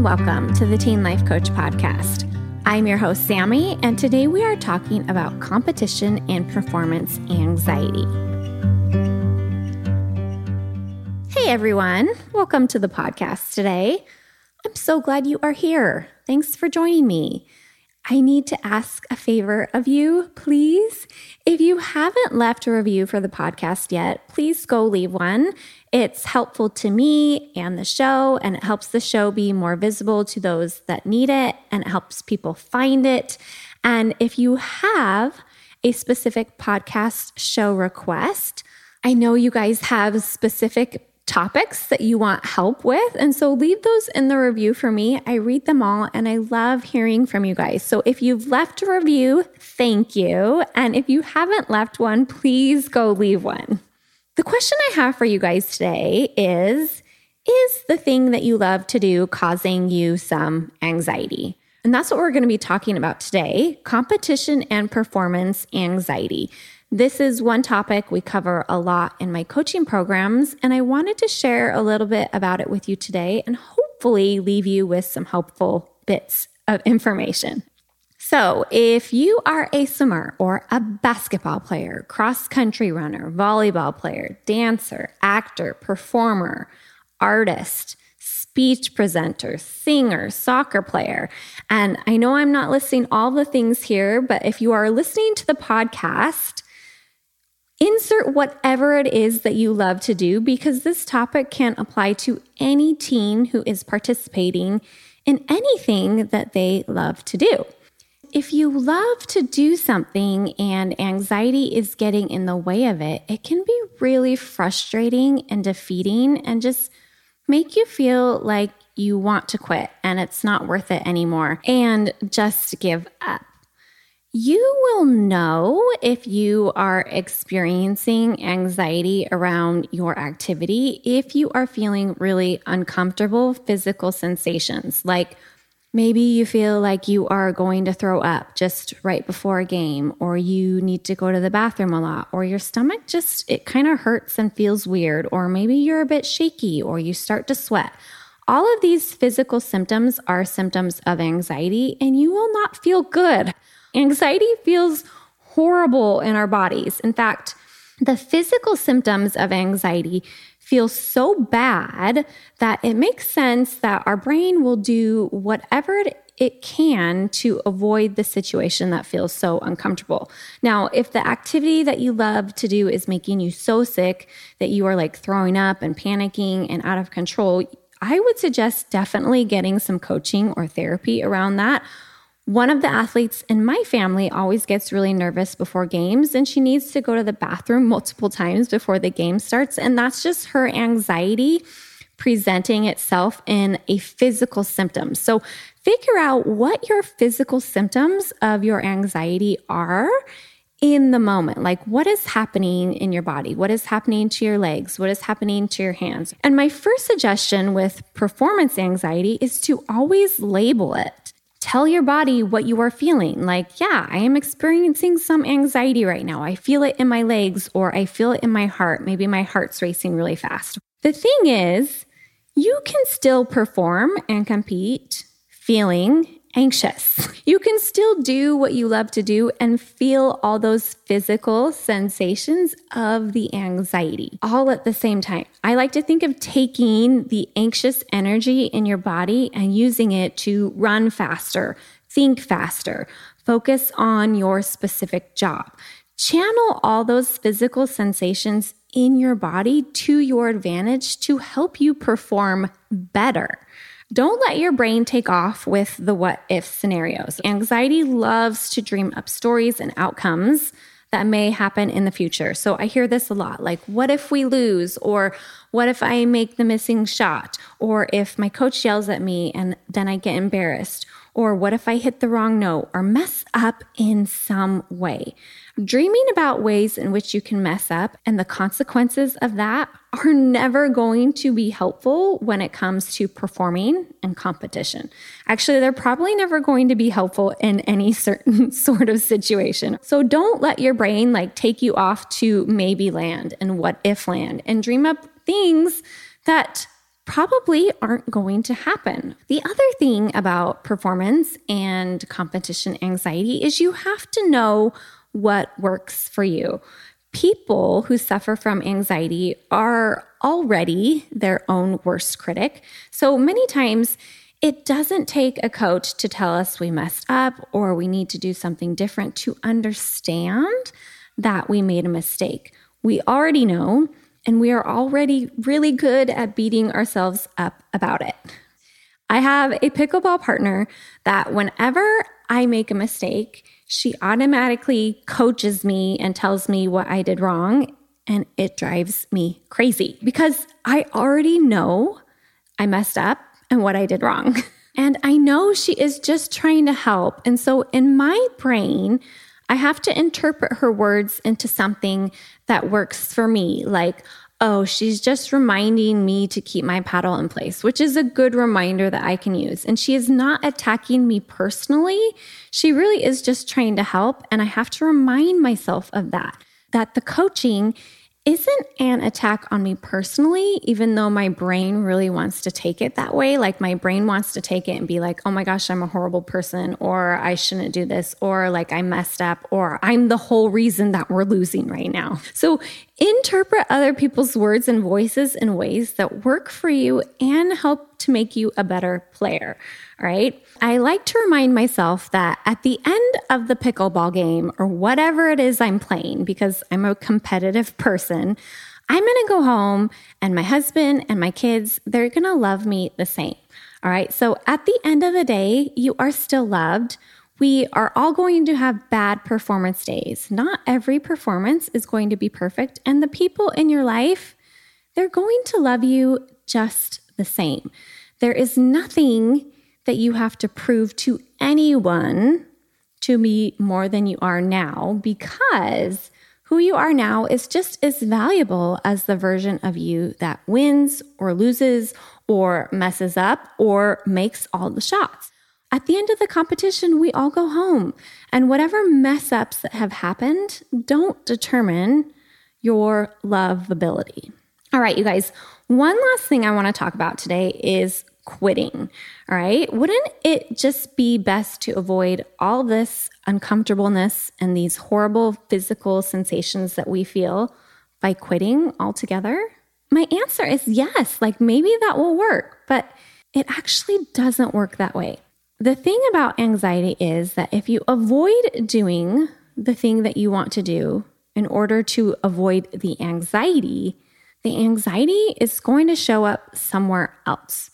and welcome to the Teen Life Coach Podcast. I'm your host, Sammy, and today we are talking about competition and performance anxiety. Hey everyone, welcome to the podcast today. I'm so glad you are here. Thanks for joining me. I need to ask a favor of you, please. If you haven't left a review for the podcast yet, please go leave one. It's helpful to me and the show, and it helps the show be more visible to those that need it, and it helps people find it. And if you have a specific podcast show request, I know you guys have specific topics that you want help with. And so leave those in the review for me. I read them all and I love hearing from you guys. So if you've left a review, thank you. And if you haven't left one, please go leave one. The question I have for you guys today is Is the thing that you love to do causing you some anxiety? And that's what we're going to be talking about today competition and performance anxiety. This is one topic we cover a lot in my coaching programs, and I wanted to share a little bit about it with you today and hopefully leave you with some helpful bits of information. So, if you are a swimmer or a basketball player, cross country runner, volleyball player, dancer, actor, performer, artist, speech presenter, singer, soccer player. And I know I'm not listing all the things here, but if you are listening to the podcast, Insert whatever it is that you love to do because this topic can apply to any teen who is participating in anything that they love to do. If you love to do something and anxiety is getting in the way of it, it can be really frustrating and defeating and just make you feel like you want to quit and it's not worth it anymore and just give up. You will know if you are experiencing anxiety around your activity if you are feeling really uncomfortable physical sensations. Like maybe you feel like you are going to throw up just right before a game, or you need to go to the bathroom a lot, or your stomach just, it kind of hurts and feels weird, or maybe you're a bit shaky, or you start to sweat. All of these physical symptoms are symptoms of anxiety, and you will not feel good Anxiety feels horrible in our bodies. In fact, the physical symptoms of anxiety feel so bad that it makes sense that our brain will do whatever it can to avoid the situation that feels so uncomfortable. Now, if the activity that you love to do is making you so sick that you are like throwing up and panicking and out of control, I would suggest definitely getting some coaching or therapy around that one of the athletes in my family always gets really nervous before games and she needs to go to the bathroom multiple times before the game starts. And that's just her anxiety presenting itself in a physical symptom. So figure out what your physical symptoms of your anxiety are in the moment. Like, what is happening in your body? What is happening to your legs? What is happening to your hands? And my first suggestion with performance anxiety is to always label it tell your body what you are feeling. Like, yeah, I am experiencing some anxiety right now. I feel it in my legs or I feel it in my heart. Maybe my heart's racing really fast. The thing is, you can still perform and compete feeling anxious. You can still do what you love to do and feel all those physical sensations of the anxiety all at the same time. I like to think of taking the anxious energy in your body and using it to run faster, think faster, focus on your specific job. Channel all those physical sensations in your body to your advantage to help you perform better. Don't let your brain take off with the what if scenarios. Anxiety loves to dream up stories and outcomes that may happen in the future. So I hear this a lot like, what if we lose? Or what if I make the missing shot? Or if my coach yells at me and then I get embarrassed? Or what if I hit the wrong note or mess up in some way? Dreaming about ways in which you can mess up and the consequences of that are never going to be helpful when it comes to performing and competition. Actually, they're probably never going to be helpful in any certain sort of situation. So don't let your brain like take you off to maybe land and what if land and dream up things that probably aren't going to happen. The other thing about performance and competition anxiety is you have to know what works for you. People who suffer from anxiety are already their own worst critic. So many times, it doesn't take a coach to tell us we messed up or we need to do something different to understand that we made a mistake. We already know, and we are already really good at beating ourselves up about it. I have a pickleball partner that whenever I make a mistake, she automatically coaches me and tells me what I did wrong. And it drives me crazy because I already know I messed up and what I did wrong. And I know she is just trying to help. And so in my brain, I have to interpret her words into something that works for me. Like, oh, she's just reminding me to keep my paddle in place, which is a good reminder that I can use. And she is not attacking me personally. She really is just trying to help. And I have to remind myself of that, that the coaching isn't an attack on me personally, even though my brain really wants to take it that way. Like my brain wants to take it and be like, oh my gosh, I'm a horrible person, or I shouldn't do this, or like I messed up, or I'm the whole reason that we're losing right now. So interpret other people's words and voices in ways that work for you and help to make you a better player. All right. I like to remind myself that at the end of the pickleball game or whatever it is I'm playing, because I'm a competitive person, I'm going to go home and my husband and my kids, they're going to love me the same. All right. So at the end of the day, you are still loved. We are all going to have bad performance days. Not every performance is going to be perfect. And the people in your life, they're going to love you just the same. There is nothing that you have to prove to anyone to be more than you are now because who you are now is just as valuable as the version of you that wins or loses or messes up or makes all the shots. At the end of the competition, we all go home. And whatever mess ups that have happened don't determine your lovability. All right, you guys, one last thing I want to talk about today is quitting. All right. Wouldn't it just be best to avoid all this uncomfortableness and these horrible physical sensations that we feel by quitting altogether? My answer is yes. Like maybe that will work, but it actually doesn't work that way. The thing about anxiety is that if you avoid doing the thing that you want to do in order to avoid the anxiety, the anxiety is going to show up somewhere else.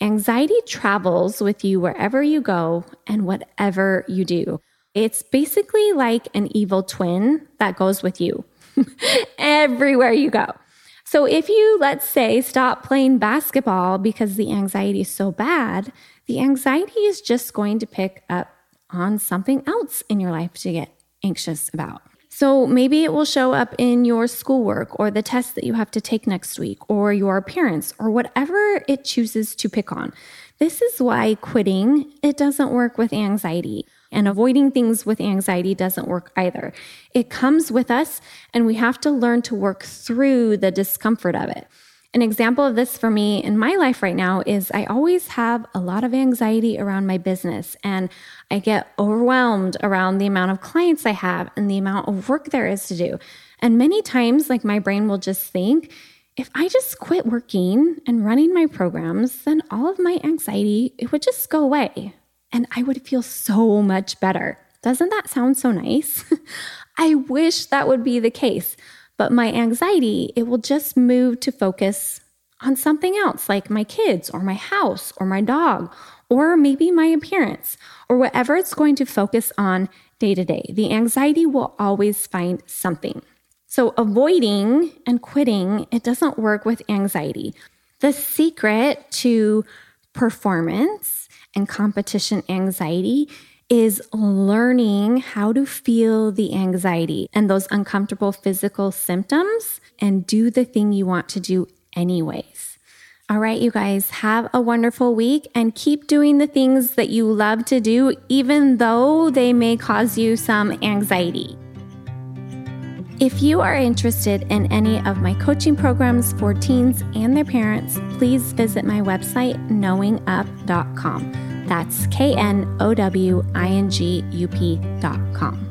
Anxiety travels with you wherever you go and whatever you do. It's basically like an evil twin that goes with you everywhere you go. So if you, let's say, stop playing basketball because the anxiety is so bad, the anxiety is just going to pick up on something else in your life to get anxious about. So maybe it will show up in your schoolwork or the test that you have to take next week or your appearance or whatever it chooses to pick on. This is why quitting, it doesn't work with anxiety. And avoiding things with anxiety doesn't work either. It comes with us, and we have to learn to work through the discomfort of it. An example of this for me in my life right now is I always have a lot of anxiety around my business and I get overwhelmed around the amount of clients I have and the amount of work there is to do. And many times, like my brain will just think, if I just quit working and running my programs, then all of my anxiety, it would just go away and I would feel so much better. Doesn't that sound so nice? I wish that would be the case. But my anxiety, it will just move to focus on something else, like my kids or my house or my dog, or maybe my appearance, or whatever it's going to focus on day to day. The anxiety will always find something. So avoiding and quitting, it doesn't work with anxiety. The secret to performance and competition anxiety is learning how to feel the anxiety and those uncomfortable physical symptoms and do the thing you want to do anyways. All right, you guys, have a wonderful week and keep doing the things that you love to do, even though they may cause you some anxiety. If you are interested in any of my coaching programs for teens and their parents, please visit my website, knowingup.com. That's K N O W I N G U P.com.